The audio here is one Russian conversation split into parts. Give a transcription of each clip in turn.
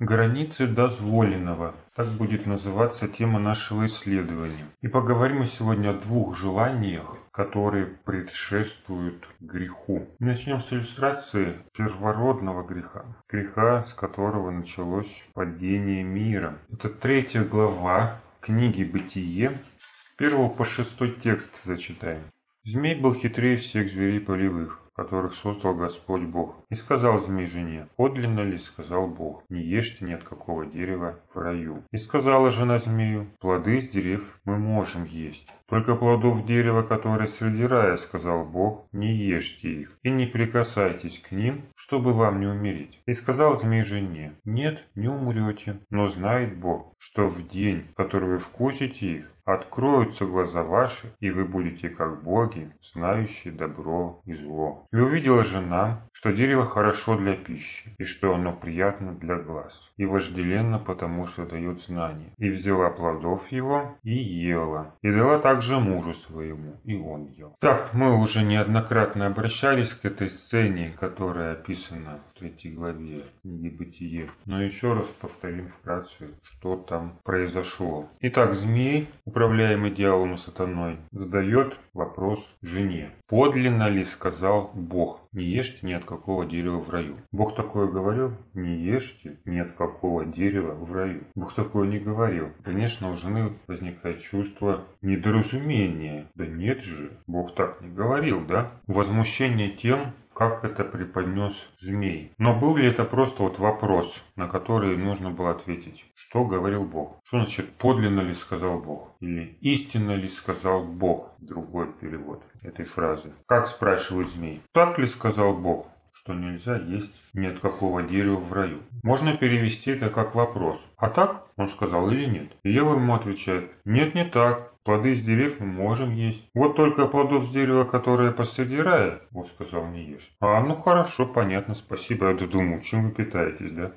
Границы дозволенного. Так будет называться тема нашего исследования. И поговорим мы сегодня о двух желаниях, которые предшествуют греху. Начнем с иллюстрации первородного греха. Греха, с которого началось падение мира. Это третья глава книги «Бытие». С первого по шестой текст зачитаем. Змей был хитрее всех зверей полевых которых создал Господь Бог. И сказал змей жене, подлинно ли, сказал Бог, не ешьте ни от какого дерева в раю. И сказала жена змею, плоды из дерев мы можем есть. Только плодов дерева, которое среди рая, сказал Бог, не ешьте их, и не прикасайтесь к ним, чтобы вам не умереть. И сказал змей жене, нет, не умрете, но знает Бог, что в день, в который вы вкусите их, Откроются глаза ваши, и вы будете как боги, знающие добро и зло. И увидела жена, что дерево хорошо для пищи, и что оно приятно для глаз, и вожделенно, потому что дает знание. И взяла плодов его и ела, и дала также мужу своему, и он ел. Так, мы уже неоднократно обращались к этой сцене, которая описана в третьей главе книги Бытие. Но еще раз повторим вкратце, что там произошло. Итак, змей управляемый дьяволом сатаной, задает вопрос жене. «Подлинно ли, сказал Бог, не ешьте ни от какого дерева в раю?» Бог такое говорил? Не ешьте ни от какого дерева в раю. Бог такое не говорил. Конечно, у жены возникает чувство недоразумения. Да нет же, Бог так не говорил, да? Возмущение тем, как это преподнес змей. Но был ли это просто вот вопрос, на который нужно было ответить? Что говорил Бог? Что значит подлинно ли сказал Бог? Или истинно ли сказал Бог? Другой перевод этой фразы. Как спрашивает змей? Так ли сказал Бог? что нельзя есть ни от какого дерева в раю. Можно перевести это как вопрос. А так, он сказал или нет? И Ева ему отвечает, нет, не так. Плоды с дерев мы можем есть. Вот только плодов с дерева, которое посреди рая, Бог сказал, не ешь. А, ну хорошо, понятно, спасибо, я думаю, чем вы питаетесь, да?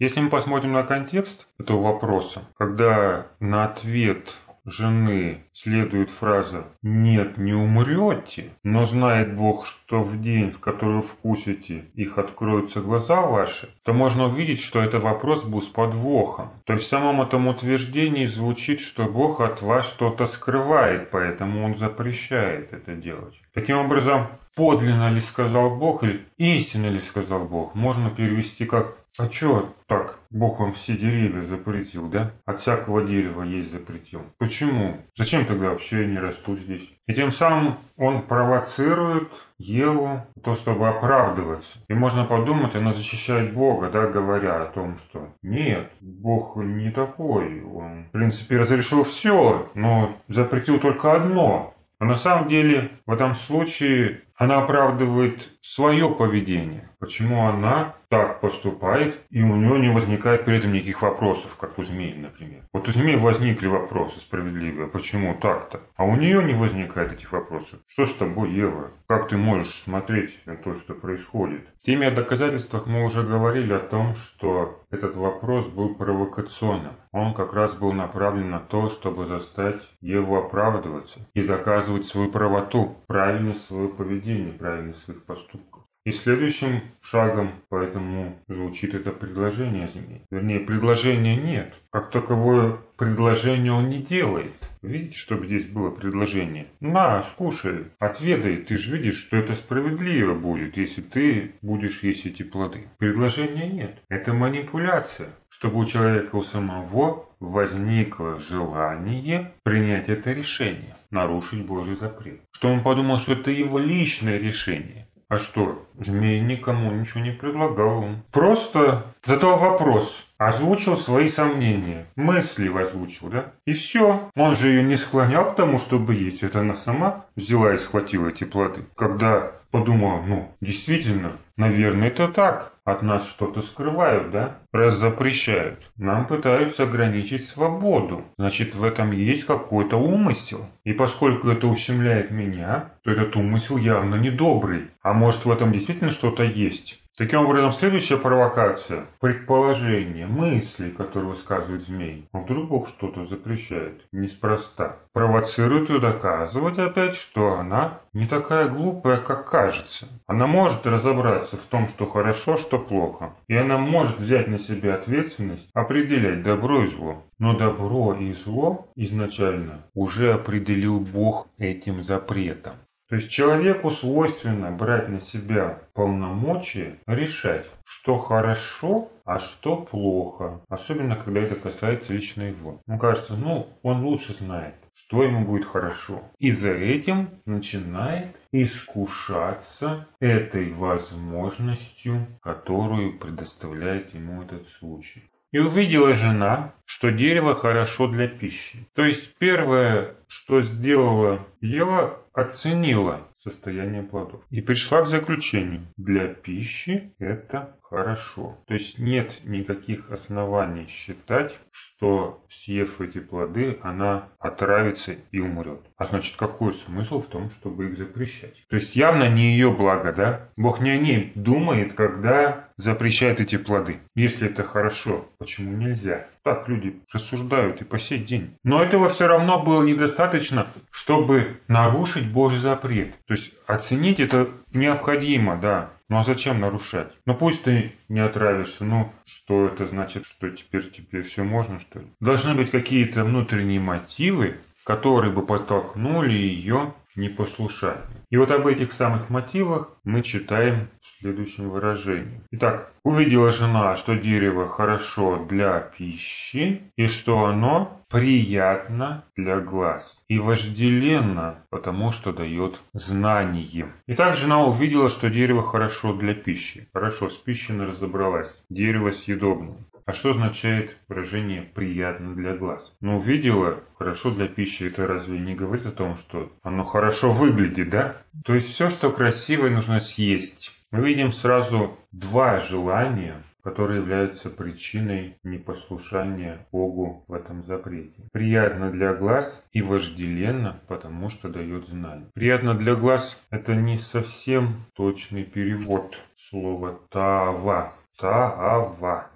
Если мы посмотрим на контекст этого вопроса, когда на ответ жены следует фраза «Нет, не умрете, но знает Бог, что в день, в который вкусите, их откроются глаза ваши», то можно увидеть, что этот вопрос был с подвохом. То есть в самом этом утверждении звучит, что Бог от вас что-то скрывает, поэтому Он запрещает это делать. Таким образом, подлинно ли сказал Бог или истинно ли сказал Бог, можно перевести как а чё так? Бог вам все деревья запретил, да? От всякого дерева есть запретил. Почему? Зачем тогда вообще они растут здесь? И тем самым он провоцирует Еву, то, чтобы оправдываться. И можно подумать, она защищает Бога, да, говоря о том, что нет, Бог не такой. Он, в принципе, разрешил все, но запретил только одно. А на самом деле в этом случае она оправдывает свое поведение. Почему она так поступает, и у нее не возникает при этом никаких вопросов, как у змеи, например. Вот у змеи возникли вопросы справедливые, почему так-то? А у нее не возникает этих вопросов. Что с тобой, Ева? Как ты можешь смотреть на то, что происходит? В теме о доказательствах мы уже говорили о том, что этот вопрос был провокационным. Он как раз был направлен на то, чтобы заставить Еву оправдываться и доказывать свою правоту, правильность своего поведения, правильность своих поступков. И следующим шагом поэтому звучит это предложение змей. Вернее, предложения нет. Как таковое предложение он не делает. Видите, чтобы здесь было предложение? На, скушай, отведай. Ты же видишь, что это справедливо будет, если ты будешь есть эти плоды. Предложения нет. Это манипуляция. Чтобы у человека у самого возникло желание принять это решение, нарушить Божий запрет. Что он подумал, что это его личное решение. А что, змей никому ничего не предлагал. Просто задал вопрос, озвучил свои сомнения, мысли озвучил, да? И все. Он же ее не склонял к тому, чтобы есть. Это она сама взяла и схватила эти плоды. Когда подумала, ну, действительно, наверное, это так. От нас что-то скрывают, да? Раз запрещают. Нам пытаются ограничить свободу. Значит, в этом есть какой-то умысел. И поскольку это ущемляет меня, то этот умысел явно недобрый. А может в этом действительно что-то есть? Таким образом, следующая провокация, предположение, мысли, которые высказывает змей. Вдруг Бог что-то запрещает? Неспроста. Провоцирует ее доказывать опять, что она не такая глупая, как кажется. Она может разобраться в том, что хорошо, что плохо. И она может взять на себя ответственность, определять добро и зло. Но добро и зло изначально уже определил Бог этим запретом. То есть человеку свойственно брать на себя полномочия, решать, что хорошо, а что плохо. Особенно, когда это касается лично его. Ему кажется, ну, он лучше знает, что ему будет хорошо. И за этим начинает искушаться этой возможностью, которую предоставляет ему этот случай. И увидела жена, что дерево хорошо для пищи. То есть первое, что сделала Ева, оценила состояние плодов и пришла к заключению, для пищи это хорошо. То есть нет никаких оснований считать, что съев эти плоды, она отравится и умрет. А значит, какой смысл в том, чтобы их запрещать? То есть явно не ее благо, да? Бог не о ней думает, когда запрещает эти плоды. Если это хорошо, почему нельзя? Так люди рассуждают и по сей день. Но этого все равно было недостаточно, чтобы нарушить Божий запрет. То есть оценить это необходимо, да. Ну а зачем нарушать? Ну пусть ты не отравишься. Ну что это значит, что теперь тебе все можно, что ли? Должны быть какие-то внутренние мотивы, которые бы подтолкнули ее непослушание. И вот об этих самых мотивах мы читаем следующем выражении. Итак, увидела жена, что дерево хорошо для пищи, и что оно приятно для глаз, и вожделенно, потому что дает знание. Итак, жена увидела, что дерево хорошо для пищи. Хорошо, с пищей она разобралась. Дерево съедобное. А что означает выражение «приятно для глаз»? Ну, увидела хорошо для пищи, это разве не говорит о том, что оно хорошо выглядит, да? То есть все, что красивое, нужно съесть. Мы видим сразу два желания, которые являются причиной непослушания Богу в этом запрете. Приятно для глаз и вожделенно, потому что дает знание. Приятно для глаз – это не совсем точный перевод слова «тава». Таава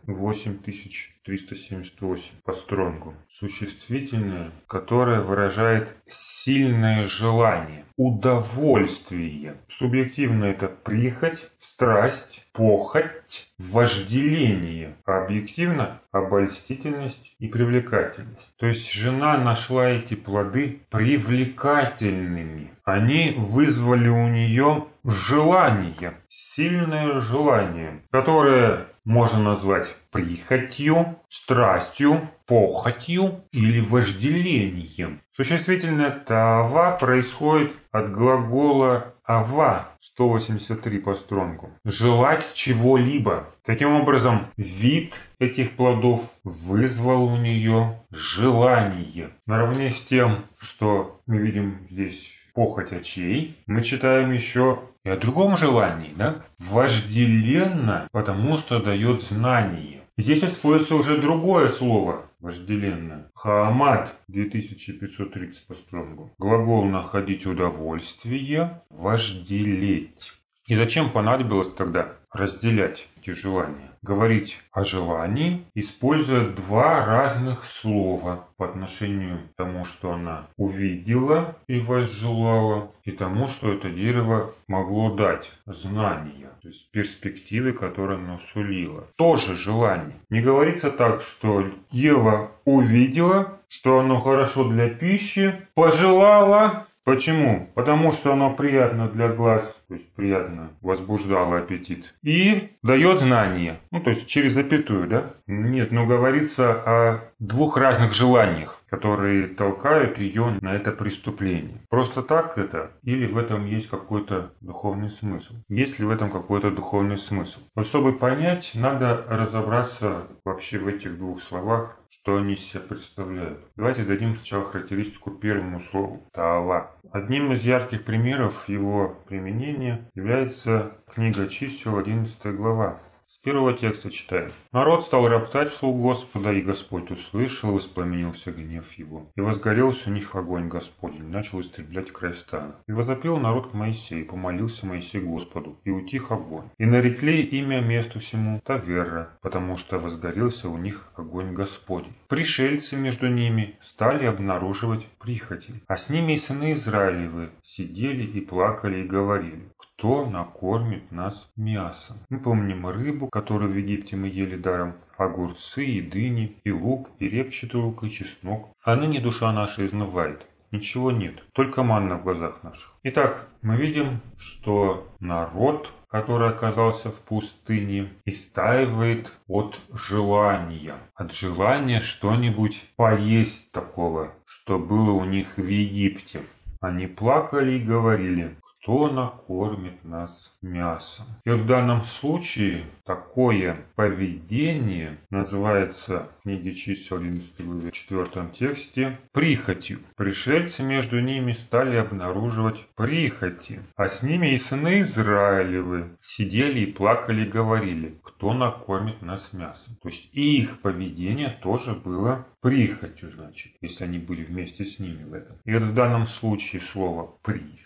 8378 по стронгу. Существительное, которое выражает сильное желание, удовольствие. Субъективно это прихоть, страсть, похоть, вожделение. А объективно обольстительность и привлекательность. То есть жена нашла эти плоды привлекательными. Они вызвали у нее желание, сильное желание, которое можно назвать прихотью, страстью, похотью или вожделением. Существительное «тава» происходит от глагола «ава» 183 по стронгу. Желать чего-либо. Таким образом, вид этих плодов вызвал у нее желание. Наравне с тем, что мы видим здесь похоть очей, мы читаем еще и о другом желании, да? Вожделенно, потому что дает знание. Здесь используется уже другое слово, вожделенно. Хаамат 2530 по стронгу. Глагол находить удовольствие, вожделеть. И зачем понадобилось тогда разделять эти желания? Говорить о желании, используя два разных слова по отношению к тому, что она увидела и возжелала, и тому, что это дерево могло дать знания, то есть перспективы, которые оно сулило. Тоже желание. Не говорится так, что Ева увидела, что оно хорошо для пищи, пожелала, Почему? Потому что оно приятно для глаз, то есть приятно возбуждало аппетит. И дает знание. Ну, то есть через запятую, да? Нет, но говорится о двух разных желаниях, которые толкают ее на это преступление. Просто так это? Или в этом есть какой-то духовный смысл? Есть ли в этом какой-то духовный смысл? Вот чтобы понять, надо разобраться вообще в этих двух словах, что они из себя представляют. Давайте дадим сначала характеристику первому слову – Таава. Одним из ярких примеров его применения является книга чисел, 11 глава. С первого текста читаем. Народ стал роптать вслух Господа, и Господь услышал, и воспламенился гнев его. И возгорелся у них огонь Господень, начал истреблять край стана. И возопил народ к Моисею, помолился Моисей Господу, и утих огонь. И нарекли имя месту всему Таверра, потому что возгорелся у них огонь Господень. Пришельцы между ними стали обнаруживать прихоти, а с ними и сыны Израилевы сидели и плакали и говорили, кто накормит нас мясом. Мы помним рыбу, которую в Египте мы ели даром, огурцы и дыни, и лук, и репчатый лук, и чеснок. А ныне душа наша изнывает. Ничего нет, только манна в глазах наших. Итак, мы видим, что народ, который оказался в пустыне, истаивает от желания. От желания что-нибудь поесть такого, что было у них в Египте. Они плакали и говорили, кто накормит нас мясом. И в данном случае такое поведение называется в книге чисел 11 главе 4 тексте прихотью. Пришельцы между ними стали обнаруживать прихоти, а с ними и сыны Израилевы сидели и плакали и говорили, кто накормит нас мясом. То есть и их поведение тоже было прихотью, значит, если они были вместе с ними в этом. И вот в данном случае слово «прихоть» –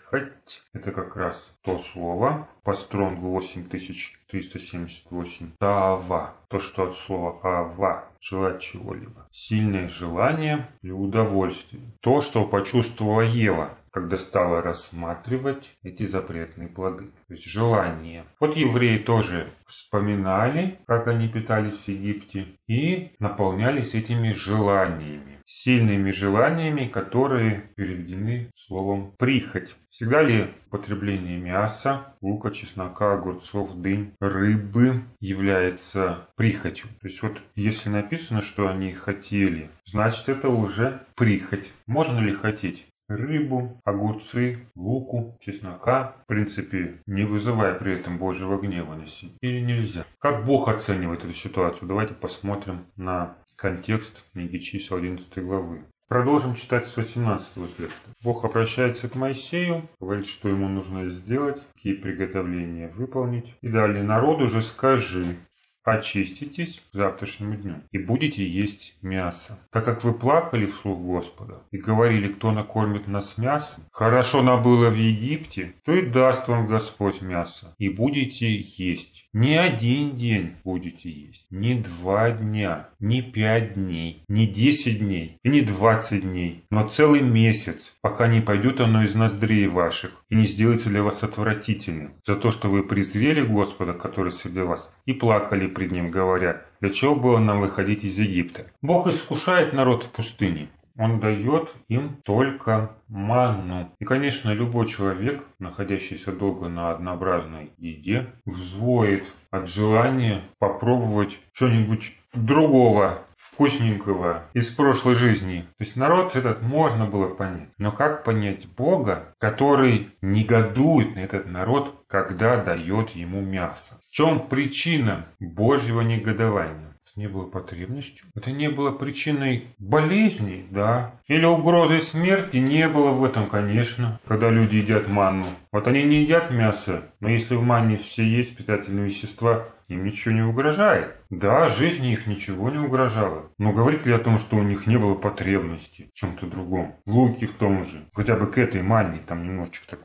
это как раз то слово. По стронгу 8378 «таава», то, что от слова «ава» – желать чего-либо. Сильное желание или удовольствие. То, что почувствовала Ева, когда стала рассматривать эти запретные плоды. То есть желание. Вот евреи тоже вспоминали, как они питались в Египте и наполнялись этими желаниями. Сильными желаниями, которые переведены словом «прихоть». Всегда ли потребление мяса, лука, чеснока, огурцов, дынь, рыбы является прихотью? То есть вот если написано, что они хотели, значит это уже прихоть. Можно ли хотеть? Рыбу, огурцы, луку, чеснока, в принципе, не вызывая при этом Божьего гнева на себя. Или нельзя? Как Бог оценивает эту ситуацию? Давайте посмотрим на контекст книги чисел 11 главы. Продолжим читать с 18 текста. Бог обращается к Моисею, говорит, что ему нужно сделать, какие приготовления выполнить. И далее, народу же скажи, очиститесь к завтрашнему дню и будете есть мясо. Так как вы плакали вслух Господа и говорили, кто накормит нас мясом, хорошо набыло в Египте, то и даст вам Господь мясо, и будете есть. Не один день будете есть, не два дня, не пять дней, не десять дней и не двадцать дней, но целый месяц, пока не пойдет оно из ноздрей ваших и не сделается для вас отвратительным, за то, что вы презрели Господа, который среди вас, и плакали пред ним, говоря, для чего было нам выходить из Египта. Бог искушает народ в пустыне. Он дает им только манну. И, конечно, любой человек, находящийся долго на однообразной еде, взвоет от желания попробовать что-нибудь другого, вкусненького из прошлой жизни. То есть народ этот можно было понять. Но как понять Бога, который негодует на этот народ, когда дает ему мясо? В чем причина Божьего негодования? Это не было потребностью. Это не было причиной болезней, да. Или угрозы смерти не было в этом, конечно, когда люди едят манну. Вот они не едят мясо, но если в манне все есть питательные вещества, им ничего не угрожает. Да, жизни их ничего не угрожало. Но говорит ли о том, что у них не было потребности в чем-то другом? В луке в том же. Хотя бы к этой манне там немножечко так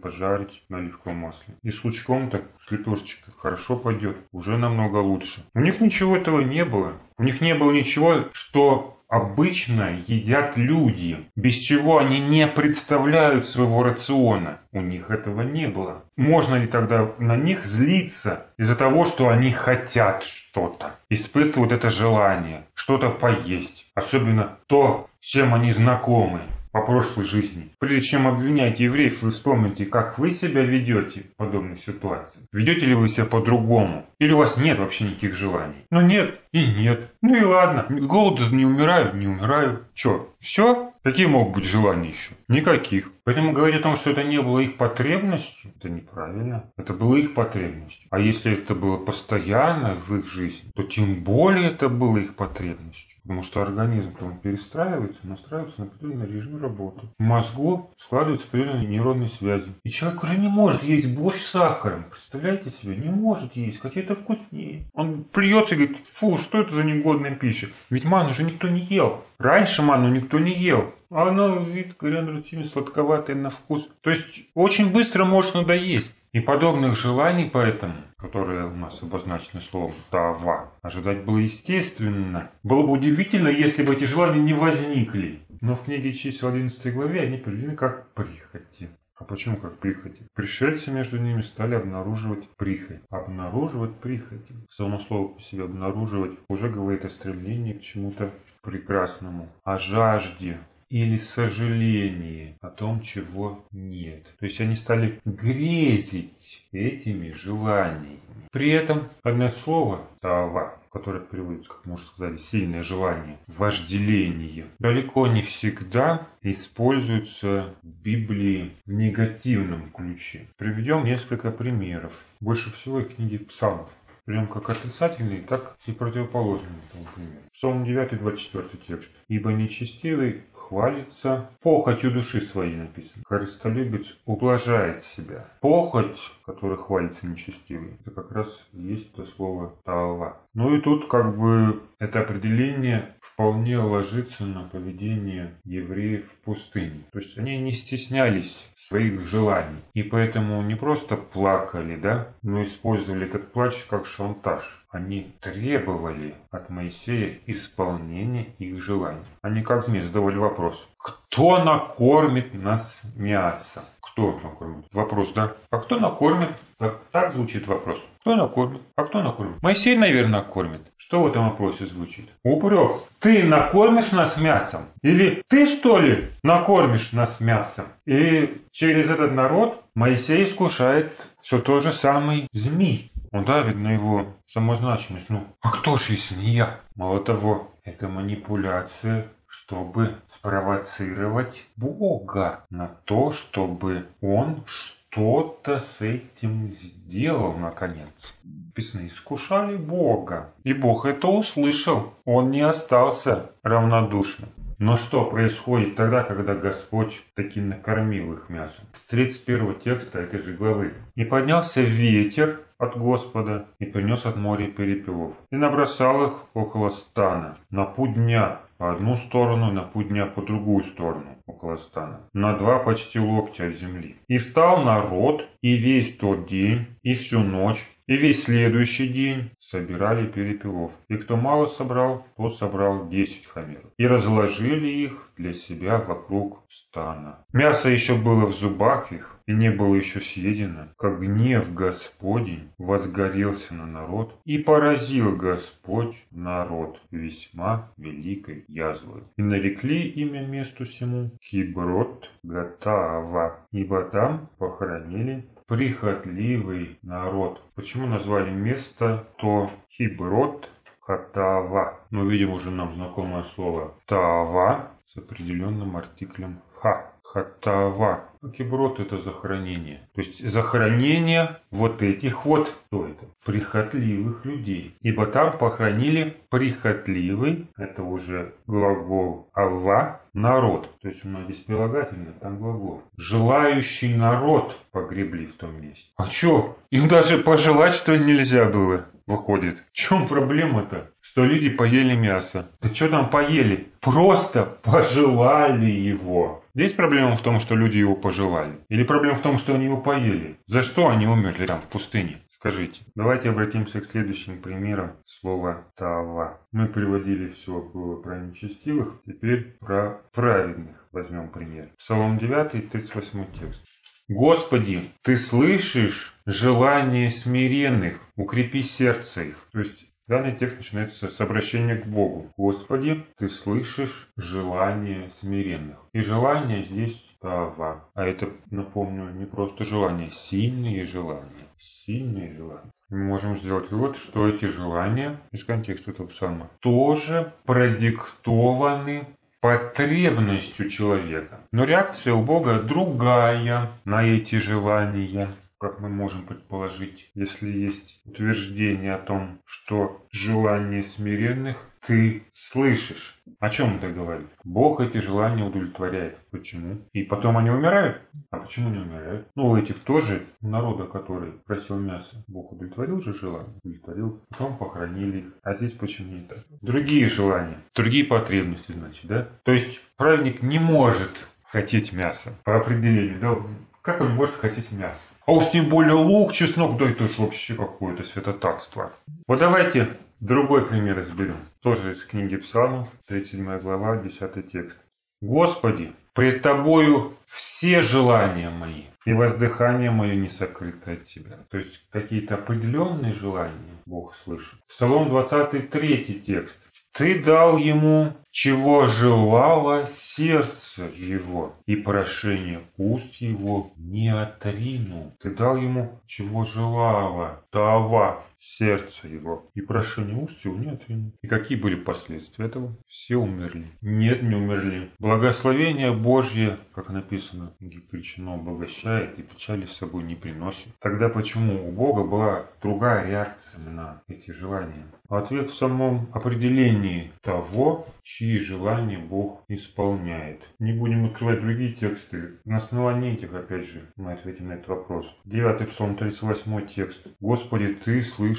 пожарить на оливковом масле. И с лучком так, с лепешечкой хорошо пойдет. Уже намного лучше. У них ничего этого не было. У них не было ничего, что обычно едят люди, без чего они не представляют своего рациона. У них этого не было. Можно ли тогда на них злиться из-за того, что они хотят что-то? Испытывают это желание, что-то поесть. Особенно то, с чем они знакомы по прошлой жизни. Прежде чем обвинять евреев, вы вспомните, как вы себя ведете в подобной ситуации. Ведете ли вы себя по-другому? Или у вас нет вообще никаких желаний? Ну нет и нет. Ну и ладно. Голоду не умираю, не умираю. Че, все? Какие могут быть желания еще? Никаких. Поэтому говорить о том, что это не было их потребностью, это неправильно. Это было их потребностью. А если это было постоянно в их жизни, то тем более это было их потребностью. Потому что организм он перестраивается, настраивается на определенный режим работы. В мозгу складываются определенные нейронные связи. И человек уже не может есть борщ с сахаром. Представляете себе? Не может есть, хотя это вкуснее. Он плюется и говорит, фу, что это за негодная пища? Ведь ману уже никто не ел. Раньше ману никто не ел. А она, вид кориандр сладковатая на вкус. То есть очень быстро может надоесть. И подобных желаний поэтому, которые у нас обозначены словом «тава», ожидать было естественно. Было бы удивительно, если бы эти желания не возникли. Но в книге чисел 11 главе они приведены как прихоти. А почему как прихоти? Пришельцы между ними стали обнаруживать прихоть. Обнаруживать прихоти. Само слово по себе обнаруживать уже говорит о стремлении к чему-то прекрасному, о жажде, или сожаление о том, чего нет. То есть они стали грезить этими желаниями. При этом одно слово «тава», которое переводится, как мы уже сказали, сильное желание, вожделение, далеко не всегда используется в Библии в негативном ключе. Приведем несколько примеров. Больше всего в книге псалмов. Прям как отрицательный, так и противоположный этому примеру. Псалм 9, 24 текст. «Ибо нечестивый хвалится, похотью души своей написано. Корыстолюбец ублажает себя». Похоть, которой хвалится нечестивый, это как раз есть то слово «тава». Ну и тут как бы это определение вполне ложится на поведение евреев в пустыне. То есть они не стеснялись своих желаний. И поэтому не просто плакали, да, но использовали этот плач как шантаж. Они требовали от Моисея исполнения их желаний. Они как змеи задавали вопрос. Кто накормит нас мясом? Кто накормит? Вопрос, да? А кто накормит? Так, так звучит вопрос. Кто накормит? А кто накормит? Моисей, наверное, накормит. Что в этом вопросе звучит? Упрек. Ты накормишь нас мясом? Или ты, что ли, накормишь нас мясом? И через этот народ Моисей искушает все то же самый змей. Он давит на его самозначимость. Ну, а кто же, если не я? Мало того, это манипуляция чтобы спровоцировать Бога на то, чтобы он что-то с этим сделал, наконец. Написано, искушали Бога. И Бог это услышал. Он не остался равнодушным. Но что происходит тогда, когда Господь таки накормил их мясом? С 31 текста этой же главы. «И поднялся ветер от Господа, и принес от моря перепелов, и набросал их около стана, на путь дня, по одну сторону, на путь дня по другую сторону, около стана, на два почти локтя земли. И встал народ, и весь тот день, и всю ночь, и весь следующий день собирали перепелов. И кто мало собрал, тот собрал десять хамеров. И разложили их для себя вокруг стана. Мясо еще было в зубах их, и не было еще съедено, как гнев Господень возгорелся на народ, и поразил Господь народ весьма великой язвой. И нарекли имя месту сему Хиброд Гатава, ибо там похоронили прихотливый народ. Почему назвали место то Хиброд Хатава? Мы видим уже нам знакомое слово Тава с определенным артиклем Ха. Хатава. Киброд это захоронение. То есть захоронение вот этих вот, кто это? Прихотливых людей. Ибо там похоронили прихотливый, это уже глагол Алла, народ. То есть у нас здесь прилагательное, там глагол. Желающий народ погребли в том месте. А что? Им даже пожелать что нельзя было выходит. В чем проблема-то? Что люди поели мясо. Да что там поели? Просто пожелали его. Здесь проблема в том, что люди его пожелали? Или проблема в том, что они его поели? За что они умерли там в пустыне? Скажите. Давайте обратимся к следующим примерам слова «тава». Мы приводили все было про нечестивых, теперь про праведных возьмем пример. Псалом 9, 38 текст. Господи, Ты слышишь желание смиренных, укрепи сердце их. То есть Данный текст начинается с обращения к Богу. Господи, Ты слышишь желание смиренных. И желание здесь тава. А это, напомню, не просто желание, сильные желания. Сильные желания. Мы можем сделать вывод, что эти желания из контекста этого псалма тоже продиктованы потребностью человека. Но реакция у Бога другая на эти желания как мы можем предположить, если есть утверждение о том, что желание смиренных ты слышишь. О чем это говорит? Бог эти желания удовлетворяет. Почему? И потом они умирают? А почему не умирают? Ну, у этих тоже народа, который просил мясо, Бог удовлетворил же желание? Удовлетворил. Потом похоронили их. А здесь почему не так? Другие желания, другие потребности, значит, да? То есть праведник не может хотеть мясо по определению, да? Как он может хотеть мясо? А уж тем более лук, чеснок, да это же вообще какое-то святотатство. Вот давайте другой пример разберем. Тоже из книги Псалмов, 37 глава, 10 текст. «Господи, пред Тобою все желания мои, и воздыхание мое не сокрыто от Тебя». То есть какие-то определенные желания Бог слышит. Псалом 23 текст. «Ты дал ему чего желало сердце его, и прошение уст его не отринул. Ты дал ему, чего желало, тава сердце его, и прошение уст его не отринул. И какие были последствия этого? Все умерли. Нет, не умерли. Благословение Божье, как написано Причино, обогащает и печали с собой не приносит. Тогда почему у Бога была другая реакция на эти желания? Ответ в самом определении того, чьи желания Бог исполняет. Не будем открывать другие тексты. На основании этих, опять же, мы ответим на этот вопрос. 9 Псалом 38 текст. «Господи, Ты слышишь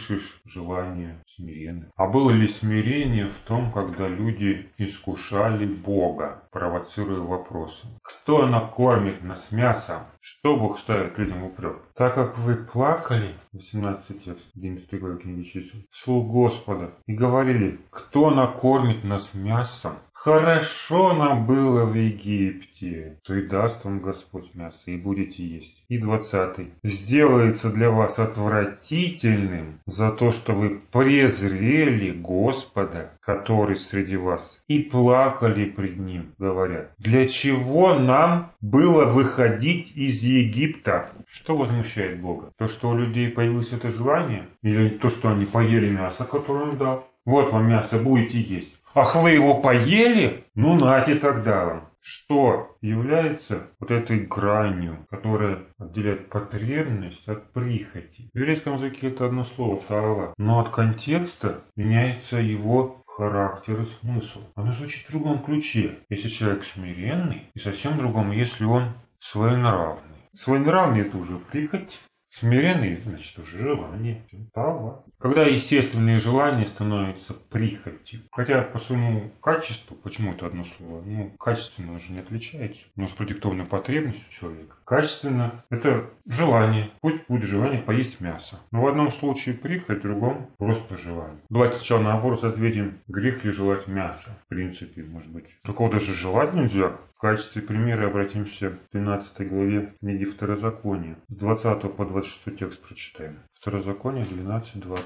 желания смиренных». А было ли смирение в том, когда люди искушали Бога, провоцируя вопросы? Кто накормит нас мясом? Что Бог ставит людям упрек? Так как вы плакали, 18 текст, 11 главы книги чисел, вслух Господа, и говорили, кто накормит нас мясом, Хорошо нам было в Египте, то и даст вам Господь мясо, и будете есть. И двадцатый. Сделается для вас отвратительным за то, что вы презрели Господа, который среди вас, и плакали пред Ним, говоря, для чего нам было выходить из Египта? Что возмущает Бога? То, что у людей появилось это желание? Или то, что они поели мясо, которое Он дал? Вот вам мясо, будете есть. Ах, вы его поели? Ну, нате тогда вам. Что является вот этой гранью, которая отделяет потребность от прихоти. В еврейском языке это одно слово «таала», но от контекста меняется его характер и смысл. Оно звучит в другом ключе, если человек смиренный, и совсем другом, если он своенравный. Своенравный – это уже прихоть, Смиренный, значит, желание. Тава. Когда естественные желания становятся прихотью. Хотя по своему качеству, почему это одно слово, ну, качественно уже не отличается. Может, продиктовано потребностью человека. Качественно это желание. Пусть будет желание поесть мясо. Но в одном случае прихоть, в другом просто желание. Давайте сначала на ответим, грех ли желать мясо. В принципе, может быть. Такого даже желать нельзя. В качестве примера обратимся к 12 главе книги Второзакония. С 20 по 26 текст прочитаем. Второзаконие 12.20.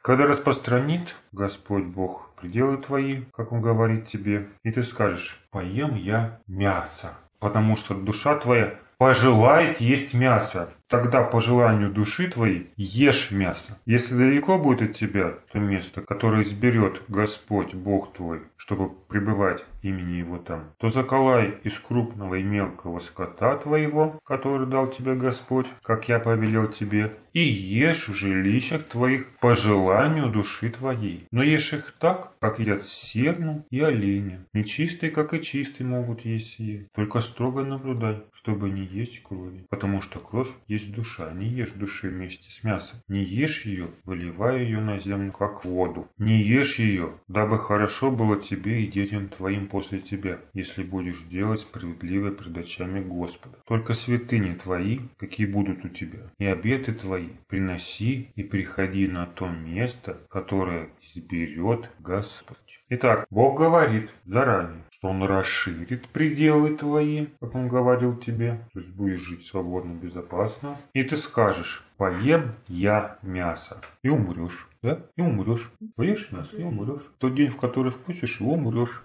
Когда распространит Господь Бог пределы твои, как Он говорит тебе, и ты скажешь, поем я мясо, потому что душа твоя пожелает есть мясо. Тогда по желанию души твоей ешь мясо. Если далеко будет от тебя то место, которое изберет Господь, Бог твой, чтобы пребывать имени Его там, то заколай из крупного и мелкого скота твоего, который дал тебе Господь, как я повелел тебе, и ешь в жилищах твоих по желанию души твоей. Но ешь их так, как едят серну и оленя. Нечистые, как и чистые, могут есть сие. Только строго наблюдай, чтобы не есть крови, потому что кровь есть есть душа, не ешь души вместе с мясом. Не ешь ее, выливая ее на землю, как воду. Не ешь ее, дабы хорошо было тебе и детям твоим после тебя, если будешь делать справедливое пред очами Господа. Только святыни твои, какие будут у тебя, и обеты твои приноси и приходи на то место, которое изберет Господь. Итак, Бог говорит заранее, что Он расширит пределы твои, как Он говорил тебе, то есть будешь жить свободно, безопасно. И ты скажешь, поем я мясо. И умрешь. Да? И умрешь. Поешь мясо и умрешь. В тот день, в который вкусишь его, умрешь.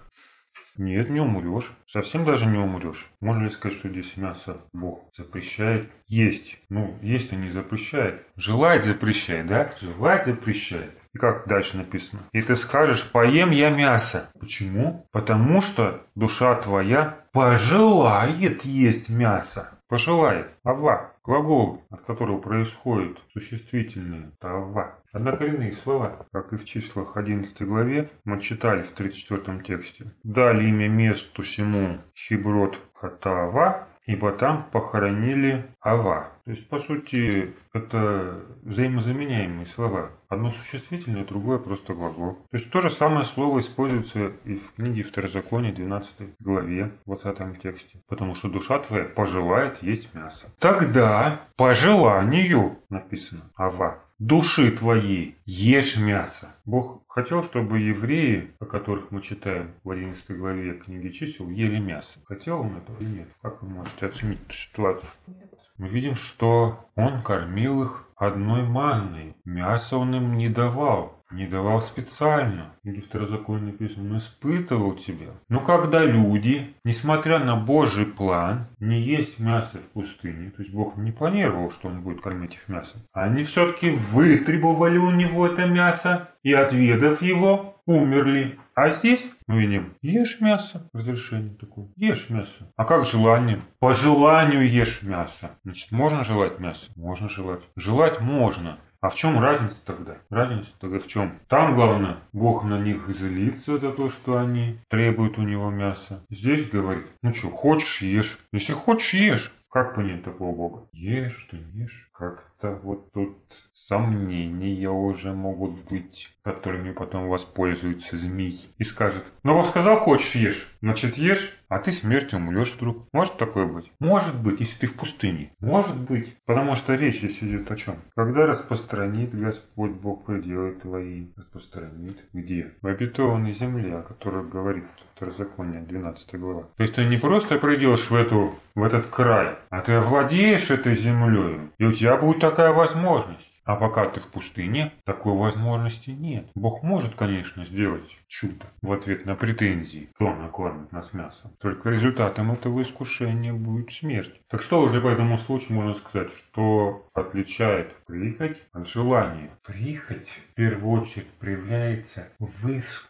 Нет, не умрешь. Совсем даже не умрешь. Можно ли сказать, что здесь мясо Бог запрещает есть? Ну, есть-то не запрещает. Желать запрещает, да? Желать запрещает. Как дальше написано? И ты скажешь, поем я мясо. Почему? Потому что душа твоя пожелает есть мясо. Пожелает. Ава. Глагол, от которого происходит существительное. Това. Однокоренные слова, как и в числах 11 главе, мы читали в 34 тексте. Дали имя месту сему Хиброд Хатава, ибо там похоронили Ава. То есть, по сути, это взаимозаменяемые слова. Одно существительное, другое просто глагол. То есть, то же самое слово используется и в книге Второзакония 12 главе, 20 тексте. Потому что душа твоя пожелает есть мясо. Тогда по желанию написано Ава души твоей ешь мясо. Бог хотел, чтобы евреи, о которых мы читаем в 11 главе книги чисел, ели мясо. Хотел он этого или нет? Как вы можете оценить эту ситуацию? Мы видим, что он кормил их одной манной. Мясо он им не давал. Не давал специально. Или второзаконие написано, он испытывал тебя. Но когда люди, несмотря на Божий план, не есть мясо в пустыне, то есть Бог не планировал, что он будет кормить их мясом, они все-таки вытребовали у него это мясо и, отведав его, умерли. А здесь мы видим, ешь мясо, разрешение такое, ешь мясо. А как желание? По желанию ешь мясо. Значит, можно желать мясо? Можно желать. Желать можно. А в чем разница тогда? Разница тогда в чем? Там главное, Бог на них злится за то, что они требуют у него мяса. Здесь говорит, ну что, хочешь ешь. Если хочешь ешь. Как понять такого Бога? Ешь, не ешь. Как-то вот тут сомнения уже могут быть, которыми потом воспользуются змей. И скажет, ну Бог сказал, хочешь ешь, значит ешь, а ты смертью умрешь вдруг. Может такое быть? Может быть, если ты в пустыне. Может быть. Потому что речь здесь идет о чем? Когда распространит Господь Бог пределы твои, распространит где? В обетованной земле, о которой говорит Второзаконие, 12 глава. То есть ты не просто придешь в, эту, в этот край, а ты овладеешь этой землей, и у тебя будет такая возможность. А пока ты в пустыне, такой возможности нет. Бог может, конечно, сделать чудо в ответ на претензии, кто накормит нас мясом. Только результатом этого искушения будет смерть. Так что уже по этому случаю можно сказать, что отличает прихоть от желания? Прихоть в первую очередь проявляется в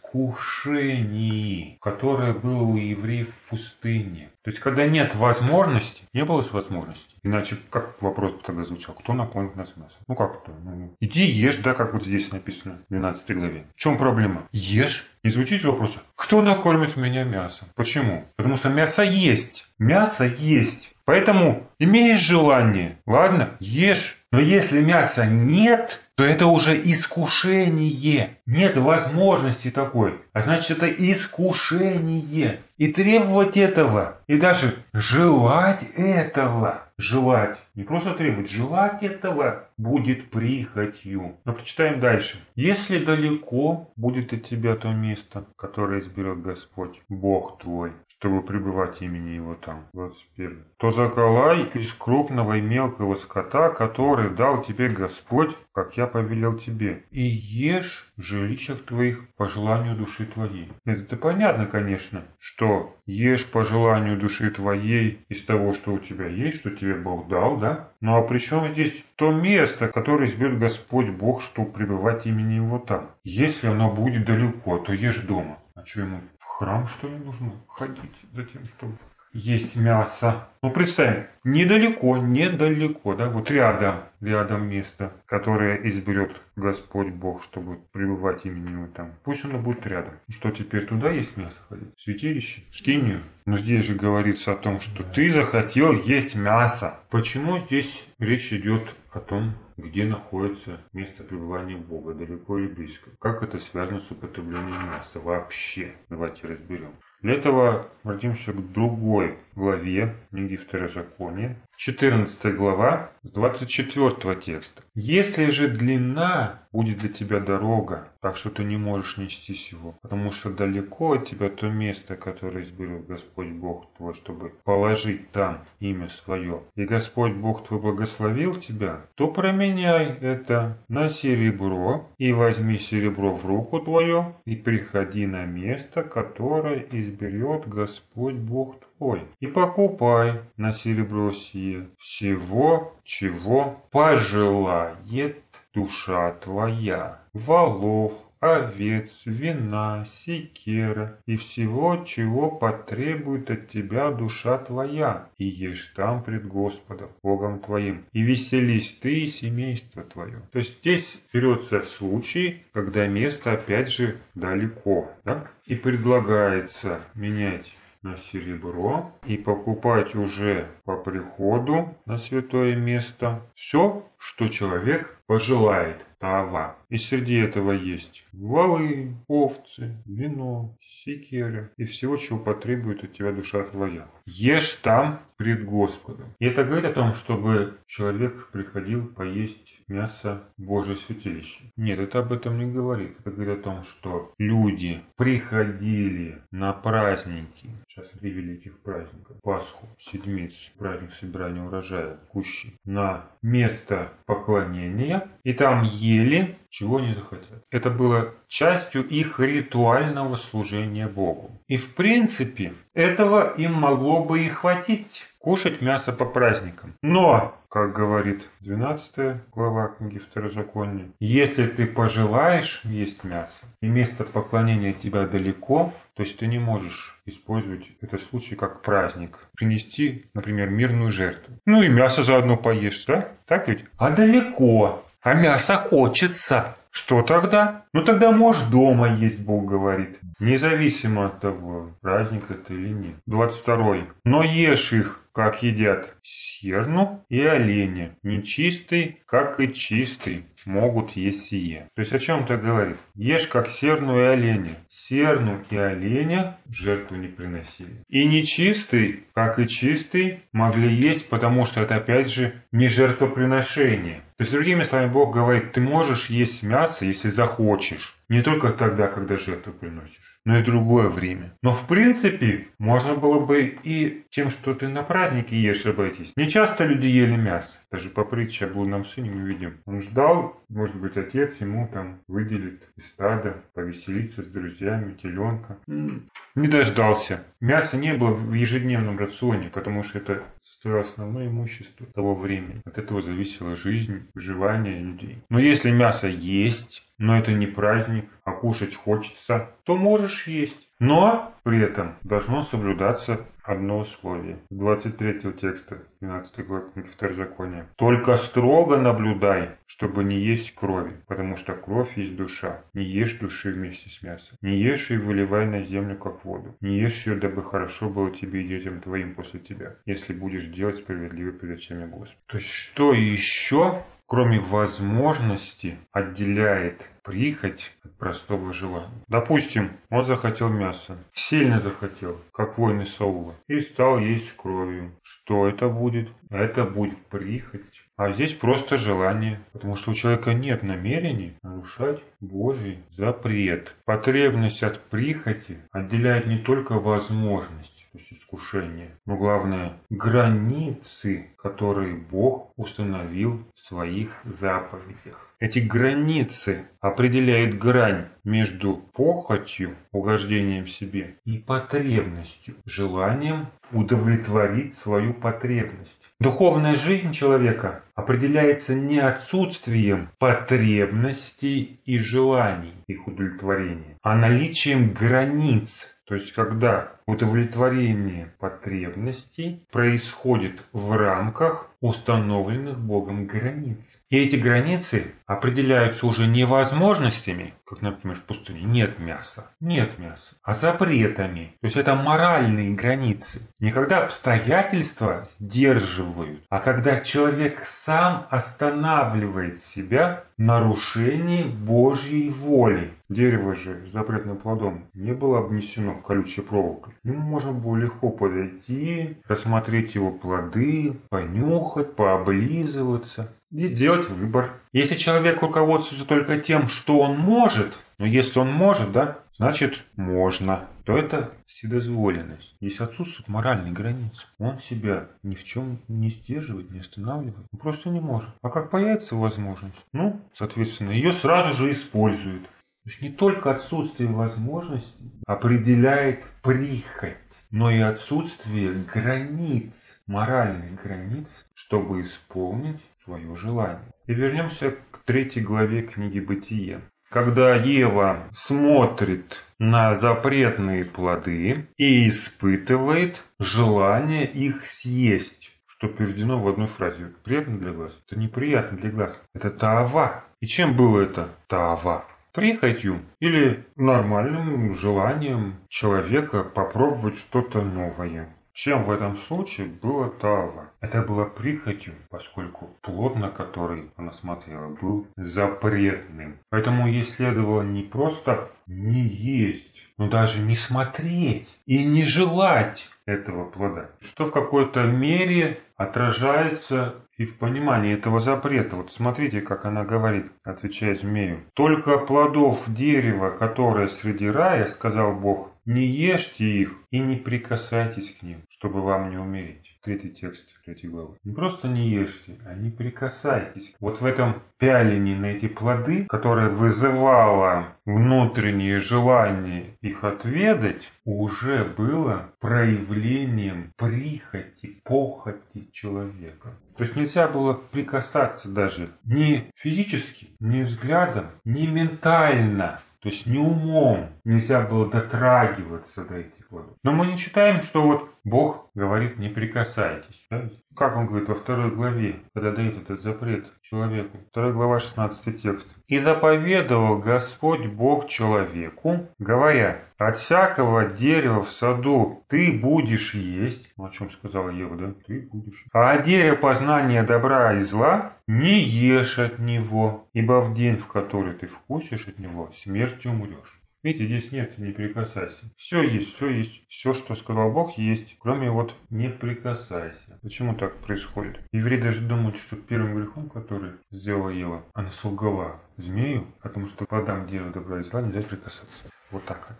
искушении, которое было у евреев в пустыне. То есть, когда нет возможности, не было же возможности. Иначе как вопрос тогда звучал? Кто накормит нас мясом? Ну как кто? Ну, иди ешь, да, как вот здесь написано в 12 главе. В чем проблема? Ешь. Не звучит вопрос, кто накормит меня мясом? Почему? Потому что мясо есть. Мясо есть. Поэтому имеешь желание, ладно, ешь. Но если мяса нет, то это уже искушение. Нет возможности такой. А значит, это искушение. И требовать этого, и даже желать этого, желать, не просто требовать, желать этого будет прихотью. Но прочитаем дальше. Если далеко будет от тебя то место, которое изберет Господь, Бог твой, чтобы пребывать имени Его там, 21, то заколай из крупного и мелкого скота, который дал тебе Господь, как я повелел тебе, и ешь в жилищах твоих по желанию души твоей. Это понятно, конечно, что ешь по желанию души твоей из того, что у тебя есть, что тебе Бог дал, да? Ну а при чем здесь то место, которое изберет Господь Бог, чтобы пребывать имени Его там? Если оно будет далеко, то ешь дома. А что ему храм, что ли, нужно ходить за тем, чтобы есть мясо. Ну, представим, недалеко, недалеко, да, вот рядом, рядом место, которое изберет Господь Бог, чтобы пребывать имени Его там. Пусть оно будет рядом. Что теперь туда есть мясо ходить? Святилище? Скинию? Но здесь же говорится о том, что ты захотел есть мясо. Почему здесь речь идет о том, где находится место пребывания Бога, далеко или близко? Как это связано с употреблением мяса вообще? Давайте разберем. Для этого обратимся к другой главе книги Второзакония, 14 глава с 24 текста. «Если же длина будет для тебя дорога, так что ты не можешь нести его, потому что далеко от тебя то место, которое изберет Господь Бог твой, чтобы положить там имя свое, и Господь Бог твой благословил тебя, то променяй это на серебро, и возьми серебро в руку твою, и приходи на место, которое изберет Господь Бог твой, и покупай на серебро сие всего, чего пожелает душа твоя. Волов, овец, вина, секера и всего, чего потребует от тебя душа твоя, и ешь там пред Господом, Богом твоим, и веселись ты и семейство твое. То есть здесь берется случай, когда место опять же далеко, да? и предлагается менять на серебро и покупать уже по приходу на святое место все, что человек пожелает тава. И среди этого есть валы, овцы, вино, секеры и всего, чего потребует от тебя душа твоя. Ешь там пред Господом. И это говорит о том, чтобы человек приходил поесть мясо Божье святилище. Нет, это об этом не говорит. Это говорит о том, что люди приходили на праздники, сейчас три великих праздника, Пасху, Седмиц, праздник собирания урожая, Кущи, на место поклонения, и там ели, чего не захотят. Это было частью их ритуального служения Богу. И в принципе, этого им могло бы и хватить кушать мясо по праздникам. Но, как говорит 12 глава книги Второзакония, если ты пожелаешь есть мясо, и место поклонения тебя далеко, то есть ты не можешь использовать этот случай как праздник. Принести, например, мирную жертву. Ну и мясо заодно поешь, да? Так ведь? А далеко. А мясо хочется. Что тогда? Ну тогда можешь дома есть, Бог говорит. Независимо от того, праздник это или нет. 22. Но ешь их, как едят серну и оленя. Нечистый, как и чистый, могут есть сие. То есть о чем это говорит? Ешь, как серну и оленя. Серну и оленя в жертву не приносили. И нечистый, как и чистый, могли есть, потому что это опять же не жертвоприношение. То есть, другими словами, Бог говорит, ты можешь есть мясо, если захочешь. Не только тогда, когда жертву приносишь, но и другое время. Но в принципе, можно было бы и тем, что ты на празднике ешь, обойтись. Не часто люди ели мясо. Даже по притче о блудном сыне мы видим. Он ждал, может быть, отец ему там выделит из стада, повеселиться с друзьями, теленка. Не дождался. Мяса не было в ежедневном рационе, потому что это составляло основное имущество того времени. От этого зависела жизнь, выживание людей. Но если мясо есть, но это не праздник, а кушать хочется, то можешь есть. Но при этом должно соблюдаться одно условие. 23 текста 12 главы книги Второзакония. Только строго наблюдай, чтобы не есть крови, потому что кровь есть душа. Не ешь души вместе с мясом. Не ешь и выливай на землю, как воду. Не ешь ее, дабы хорошо было тебе и детям твоим после тебя, если будешь делать справедливо перед очами Господа. То есть что еще кроме возможности, отделяет прихоть от простого желания. Допустим, он захотел мяса, сильно захотел, как воины Саула, и стал есть кровью. Что это будет? Это будет прихоть. А здесь просто желание, потому что у человека нет намерений нарушать Божий запрет. Потребность от прихоти отделяет не только возможность, то есть искушение, но главное границы, которые Бог установил в своих заповедях. Эти границы определяют грань между похотью, угождением себе, и потребностью, желанием удовлетворить свою потребность. Духовная жизнь человека определяется не отсутствием потребностей и желаний, их удовлетворения, а наличием границ. То есть, когда удовлетворение потребностей происходит в рамках установленных Богом границ. И эти границы определяются уже не возможностями, как, например, в пустыне нет мяса, нет мяса, а запретами. То есть это моральные границы. Не когда обстоятельства сдерживают, а когда человек сам останавливает себя в нарушении Божьей воли. Дерево же запретным плодом не было обнесено колючей проволокой. Нему можно было легко подойти, рассмотреть его плоды, понюхать, пооблизываться и сделать выбор. Если человек руководствуется только тем, что он может, но если он может, да, значит можно, то это вседозволенность. Если отсутствует моральные границы, он себя ни в чем не сдерживает, не останавливает. Он просто не может. А как появится возможность, ну, соответственно, ее сразу же использует. То есть не только отсутствие возможности определяет прихоть, но и отсутствие границ, моральных границ, чтобы исполнить свое желание. И вернемся к третьей главе книги Бытия. когда Ева смотрит на запретные плоды и испытывает желание их съесть что переведено в одной фразе. Приятно для глаз? Это неприятно для глаз. Это таава. И чем было это таава? Прихотью или нормальным желанием человека попробовать что-то новое. Чем в этом случае было Тава? Это было прихотью, поскольку плод, на который она смотрела, был запретным. Поэтому ей следовало не просто не есть, но даже не смотреть и не желать этого плода. Что в какой-то мере отражается и в понимании этого запрета. Вот смотрите, как она говорит, отвечая змею. «Только плодов дерева, которое среди рая, — сказал Бог, — не ешьте их и не прикасайтесь к ним, чтобы вам не умереть». Третий текст третьей главы. Не просто не ешьте, а не прикасайтесь. Вот в этом пялении на эти плоды, которое вызывало внутреннее желание их отведать, уже было проявлением прихоти, похоти человека. То есть нельзя было прикасаться даже ни физически, ни взглядом, ни ментально то есть не умом нельзя было дотрагиваться до этих плодов. Но мы не читаем, что вот Бог говорит, не прикасайтесь. Да? Как он говорит во второй главе, когда дает этот запрет человеку. Вторая глава, 16 текст. «И заповедовал Господь Бог человеку, говоря, от всякого дерева в саду ты будешь есть». Ну, о чем сказала Ева, да? Ты будешь. «А от дерева познания добра и зла не ешь от него, ибо в день, в который ты вкусишь от него, смертью умрешь». Видите, здесь нет «не прикасайся». Все есть, все есть. Все, что сказал Бог, есть. Кроме вот «не прикасайся». Почему так происходит? Евреи даже думают, что первым грехом, который сделала Ева, она солгала змею, потому что плодам дерева добра и зла нельзя прикасаться. Вот так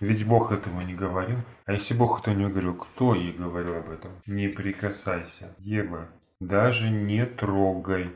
Ведь Бог этого не говорил. А если Бог этого не говорил, кто ей говорил об этом? Не прикасайся. Ева, даже не трогай.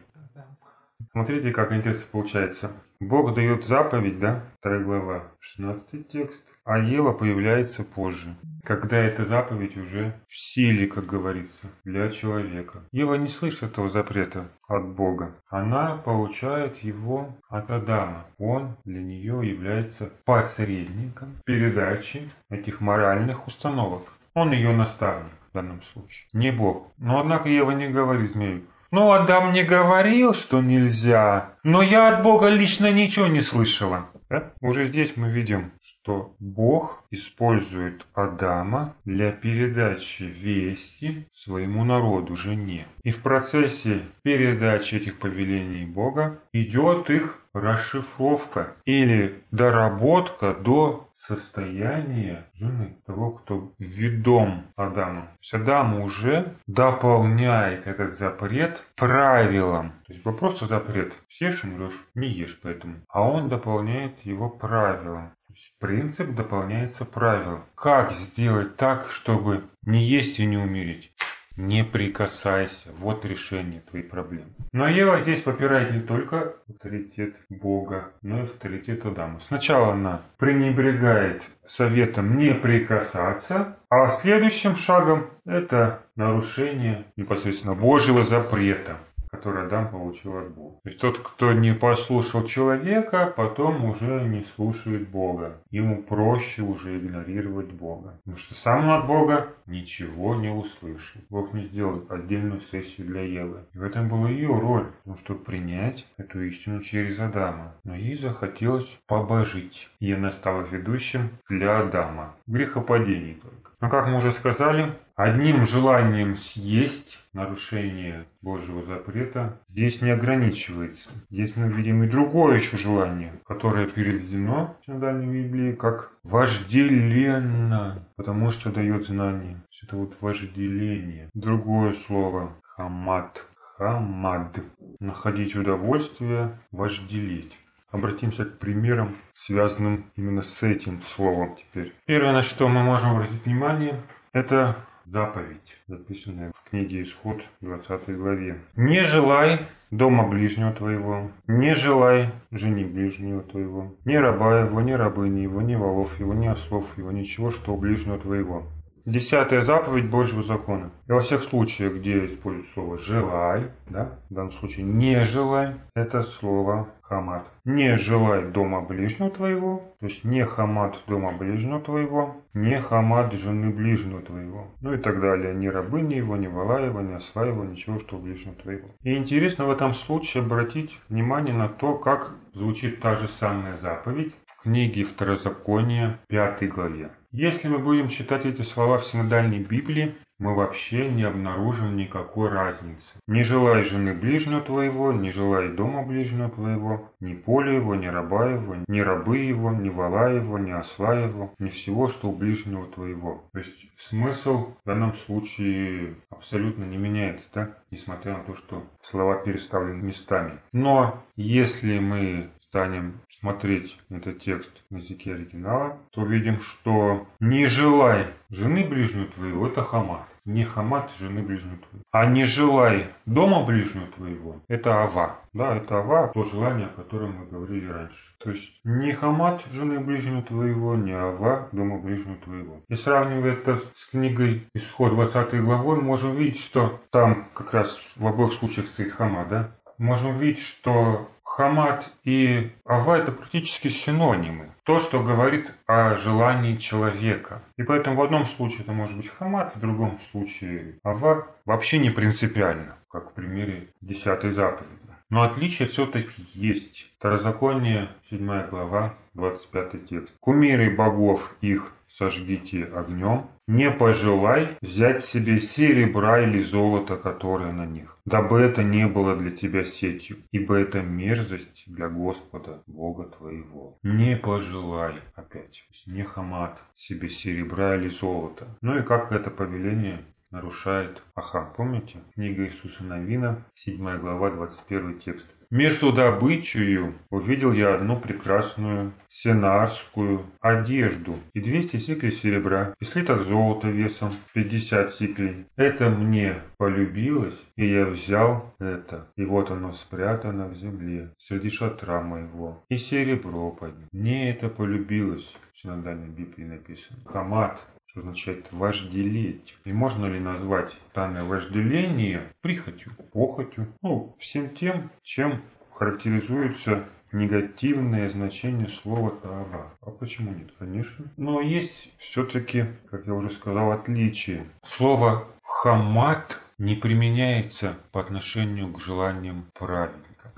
Смотрите, как интересно получается. Бог дает заповедь, да? Вторая глава, 16 текст. А Ева появляется позже, когда эта заповедь уже в силе, как говорится, для человека. Ева не слышит этого запрета от Бога. Она получает его от Адама. Он для нее является посредником передачи этих моральных установок. Он ее наставник в данном случае, не Бог. Но однако Ева не говорит змею, ну, Адам не говорил, что нельзя, но я от Бога лично ничего не слышала. Да? Уже здесь мы видим, что Бог использует Адама для передачи вести своему народу, жене. И в процессе передачи этих повелений Бога идет их расшифровка или доработка до состояния жены, того, кто ведом Адаму. То есть Адам уже дополняет этот запрет правилом. То есть просто запрет. Съешь умрешь, не ешь поэтому. А он дополняет его правилом. То есть принцип дополняется правилом. Как сделать так, чтобы не есть и не умереть? Не прикасайся. Вот решение твоей проблемы. Но Ева здесь попирает не только авторитет Бога, но и авторитет Адама. Сначала она пренебрегает советом не прикасаться, а следующим шагом это нарушение непосредственно Божьего запрета который Адам получил от Бога. То есть тот, кто не послушал человека, потом уже не слушает Бога. Ему проще уже игнорировать Бога. Потому что сам от Бога ничего не услышит. Бог не сделал отдельную сессию для Евы. И в этом была ее роль, потому что принять эту истину через Адама. Но ей захотелось побожить. И она стала ведущим для Адама. Грехопадений только. Но как мы уже сказали, одним желанием съесть нарушение Божьего запрета здесь не ограничивается. Здесь мы видим и другое еще желание, которое переведено в Синодальной Библии как вожделенно, потому что дает знание. Это вот вожделение. Другое слово хамат. Хамад. Находить удовольствие, вожделеть. Обратимся к примерам, связанным именно с этим словом теперь. Первое, на что мы можем обратить внимание, это заповедь, записанная в книге Исход 20 главе. «Не желай дома ближнего твоего, не желай жени ближнего твоего, ни раба его, ни рабыни его, ни волов его, ни ослов его, ничего, что ближнего твоего». Десятая заповедь Божьего закона. И во всех случаях, где используют слово «желай», да, в данном случае «не желай», это слово хамат. Не желай дома ближнего твоего, то есть не хамат дома ближнего твоего, не хамат жены ближнего твоего. Ну и так далее. Ни рабыни его, ни вала его, ни осла его, ничего, что ближнего твоего. И интересно в этом случае обратить внимание на то, как звучит та же самая заповедь в книге Второзакония, 5 главе. Если мы будем читать эти слова в синодальной Библии, мы вообще не обнаружим никакой разницы. Не желай жены ближнего твоего, не желай дома ближнего твоего, ни поля его, ни раба его, ни рабы его, ни вала его, ни осла его, ни всего, что у ближнего твоего. То есть смысл в данном случае абсолютно не меняется, да? несмотря на то, что слова переставлены местами. Но если мы станем смотреть этот текст на языке оригинала, то видим, что «не желай жены ближнего твоего» – это хамат. Не хамат жены ближнего твоего. А не желай дома ближнего твоего – это ава. Да, это ава, то желание, о котором мы говорили раньше. То есть не хамат жены ближнего твоего, не ава дома ближнего твоего. И сравнивая это с книгой Исход 20 главой, можем видеть, что там как раз в обоих случаях стоит хамат, да? Можем видеть, что Хамат и Ава – это практически синонимы. То, что говорит о желании человека. И поэтому в одном случае это может быть Хамат, в другом случае Ава. Вообще не принципиально, как в примере 10 заповеди. Но отличие все-таки есть. Второзаконие, 7 глава, 25 текст. «Кумиры богов их сожгите огнем, не пожелай взять себе серебра или золото, которое на них, дабы это не было для тебя сетью, ибо это мерзость для Господа, Бога твоего. Не пожелай, опять, не хамат себе серебра или золота. Ну и как это повеление нарушает Ахам. Помните? Книга Иисуса Новина, 7 глава, 21 текст. Между добычею увидел я одну прекрасную сенарскую одежду и 200 сиклей серебра, и слиток золота весом 50 сиклей. Это мне полюбилось, и я взял это, и вот оно спрятано в земле, среди шатра моего, и серебро под ним. Мне это полюбилось, в синодальной Библии написано. Хамат, что означает вожделеть. И можно ли назвать данное вожделение прихотью, похотью, ну, всем тем, чем характеризуется негативное значение слова «таава». А почему нет? Конечно. Но есть все-таки, как я уже сказал, отличие. Слово «хамат» не применяется по отношению к желаниям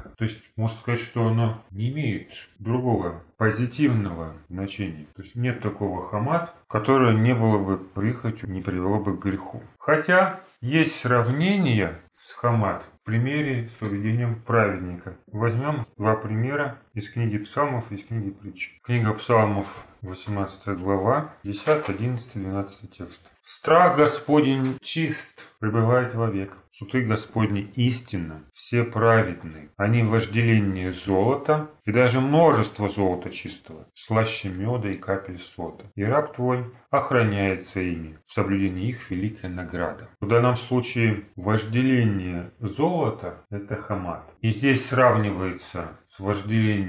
праведника. То есть можно сказать, что оно не имеет другого позитивного значения. То есть нет такого хамат, которое не было бы прихотью, не привело бы к греху. Хотя есть сравнение с хамат в примере с поведением праведника. Возьмем два примера из книги псалмов из книги притч. Книга псалмов 18 глава, 10, 11, 12 текст. Страх Господень чист, пребывает вовек. Суды Господни истинно, все праведны. Они вожделение золота и даже множество золота чистого, слаще меда и капель сота. И раб твой охраняется ими. В соблюдении их великая награда. В данном случае вожделение золота – это хамат. И здесь сравнивается с вожделением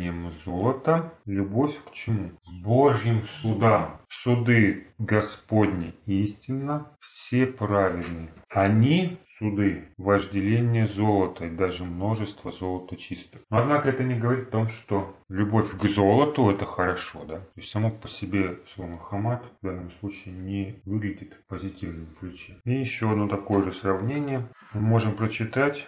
золота любовь к чему? Божьим судам. Суды Господни истинно, все праведны. Они суды, вожделение золота и даже множество золота чистого. Но однако это не говорит о том, что любовь к золоту это хорошо, да? То есть само по себе слово хамат в данном случае не выглядит в позитивном ключе. И еще одно такое же сравнение мы можем прочитать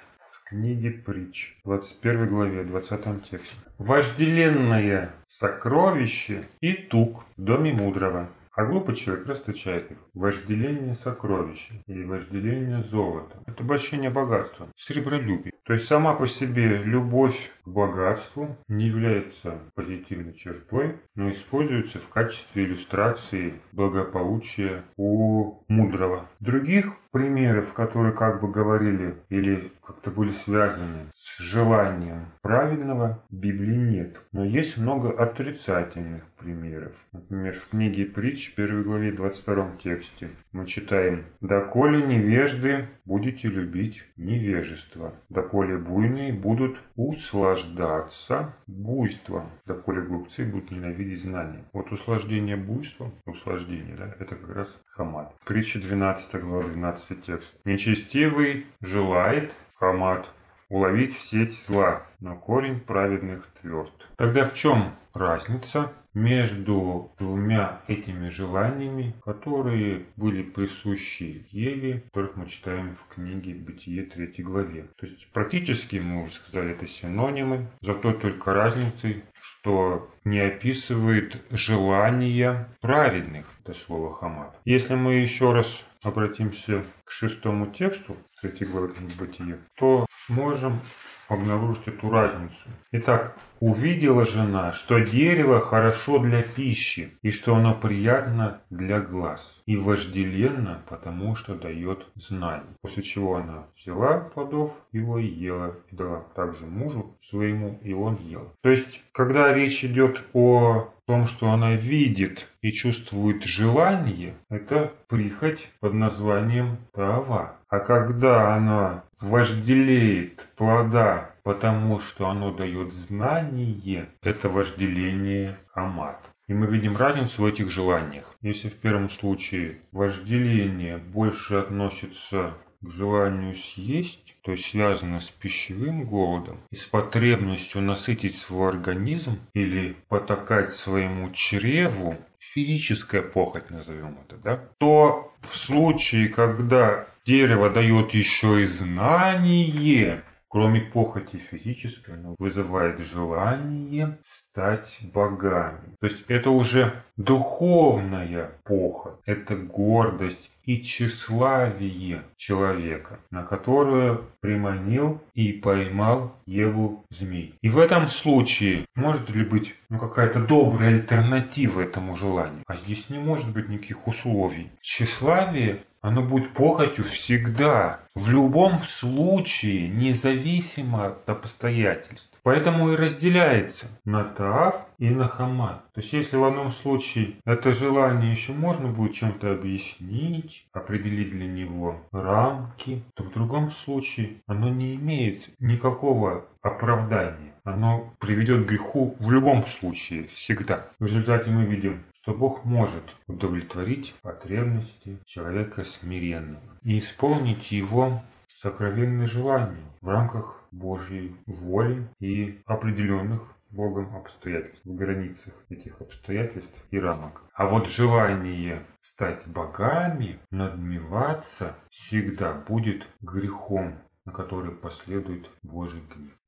книге притч, 21 главе, 20 тексте. «Вожделенное сокровище и тук в доме мудрого, а глупый человек расточает их. Вожделение сокровища или вожделение золота. Это обольщение богатства, сребролюбие. То есть сама по себе любовь к богатству не является позитивной чертой, но используется в качестве иллюстрации благополучия у мудрого. Других примеров, которые как бы говорили или как-то были связаны с желанием правильного, Библии нет. Но есть много отрицательных примеров. Например, в книге притч, 1 главе 22 тексте мы читаем «Доколе невежды будете любить невежество, доколе буйные будут услаждаться буйством, доколе глупцы будут ненавидеть знания». Вот услаждение буйством, услаждение, да, это как раз хамат. Притча 12 глава 12 текст. «Нечестивый желает хамат, уловить в сеть зла, но корень праведных тверд. Тогда в чем разница между двумя этими желаниями, которые были присущи Еве, которых мы читаем в книге Бытие 3 главе. То есть практически, мы уже сказали, это синонимы, зато только разницей, что не описывает желания праведных, это слово хамат. Если мы еще раз обратимся к шестому тексту, 3 главы книги Бытие, то можем обнаружить эту разницу. Итак, увидела жена, что дерево хорошо для пищи, и что оно приятно для глаз, и вожделенно, потому что дает знание. После чего она взяла плодов его и ела, и дала также мужу своему, и он ел. То есть, когда речь идет о том, что она видит и чувствует желание, это прихоть под названием трава. А когда она вожделеет плода, потому что оно дает знание, это вожделение амат. И мы видим разницу в этих желаниях. Если в первом случае вожделение больше относится к желанию съесть, то есть связано с пищевым голодом и с потребностью насытить свой организм или потакать своему чреву, физическая похоть назовем это, да, то в случае, когда дерево дает еще и знание, Кроме похоти физической, оно вызывает желание стать богами. То есть это уже духовная похоть, это гордость и тщеславие человека, на которое приманил и поймал Еву змей. И в этом случае может ли быть ну, какая-то добрая альтернатива этому желанию? А здесь не может быть никаких условий. Тщеславие оно будет похотью всегда, в любом случае, независимо от обстоятельств. Поэтому и разделяется на Таав и на Хамат. То есть, если в одном случае это желание еще можно будет чем-то объяснить, определить для него рамки, то в другом случае оно не имеет никакого оправдания. Оно приведет к греху в любом случае, всегда. В результате мы видим, что Бог может удовлетворить потребности человека смиренного и исполнить его сокровенные желания в рамках Божьей воли и определенных Богом обстоятельств, в границах этих обстоятельств и рамок. А вот желание стать богами, надмеваться, всегда будет грехом, на который последует Божий гнев.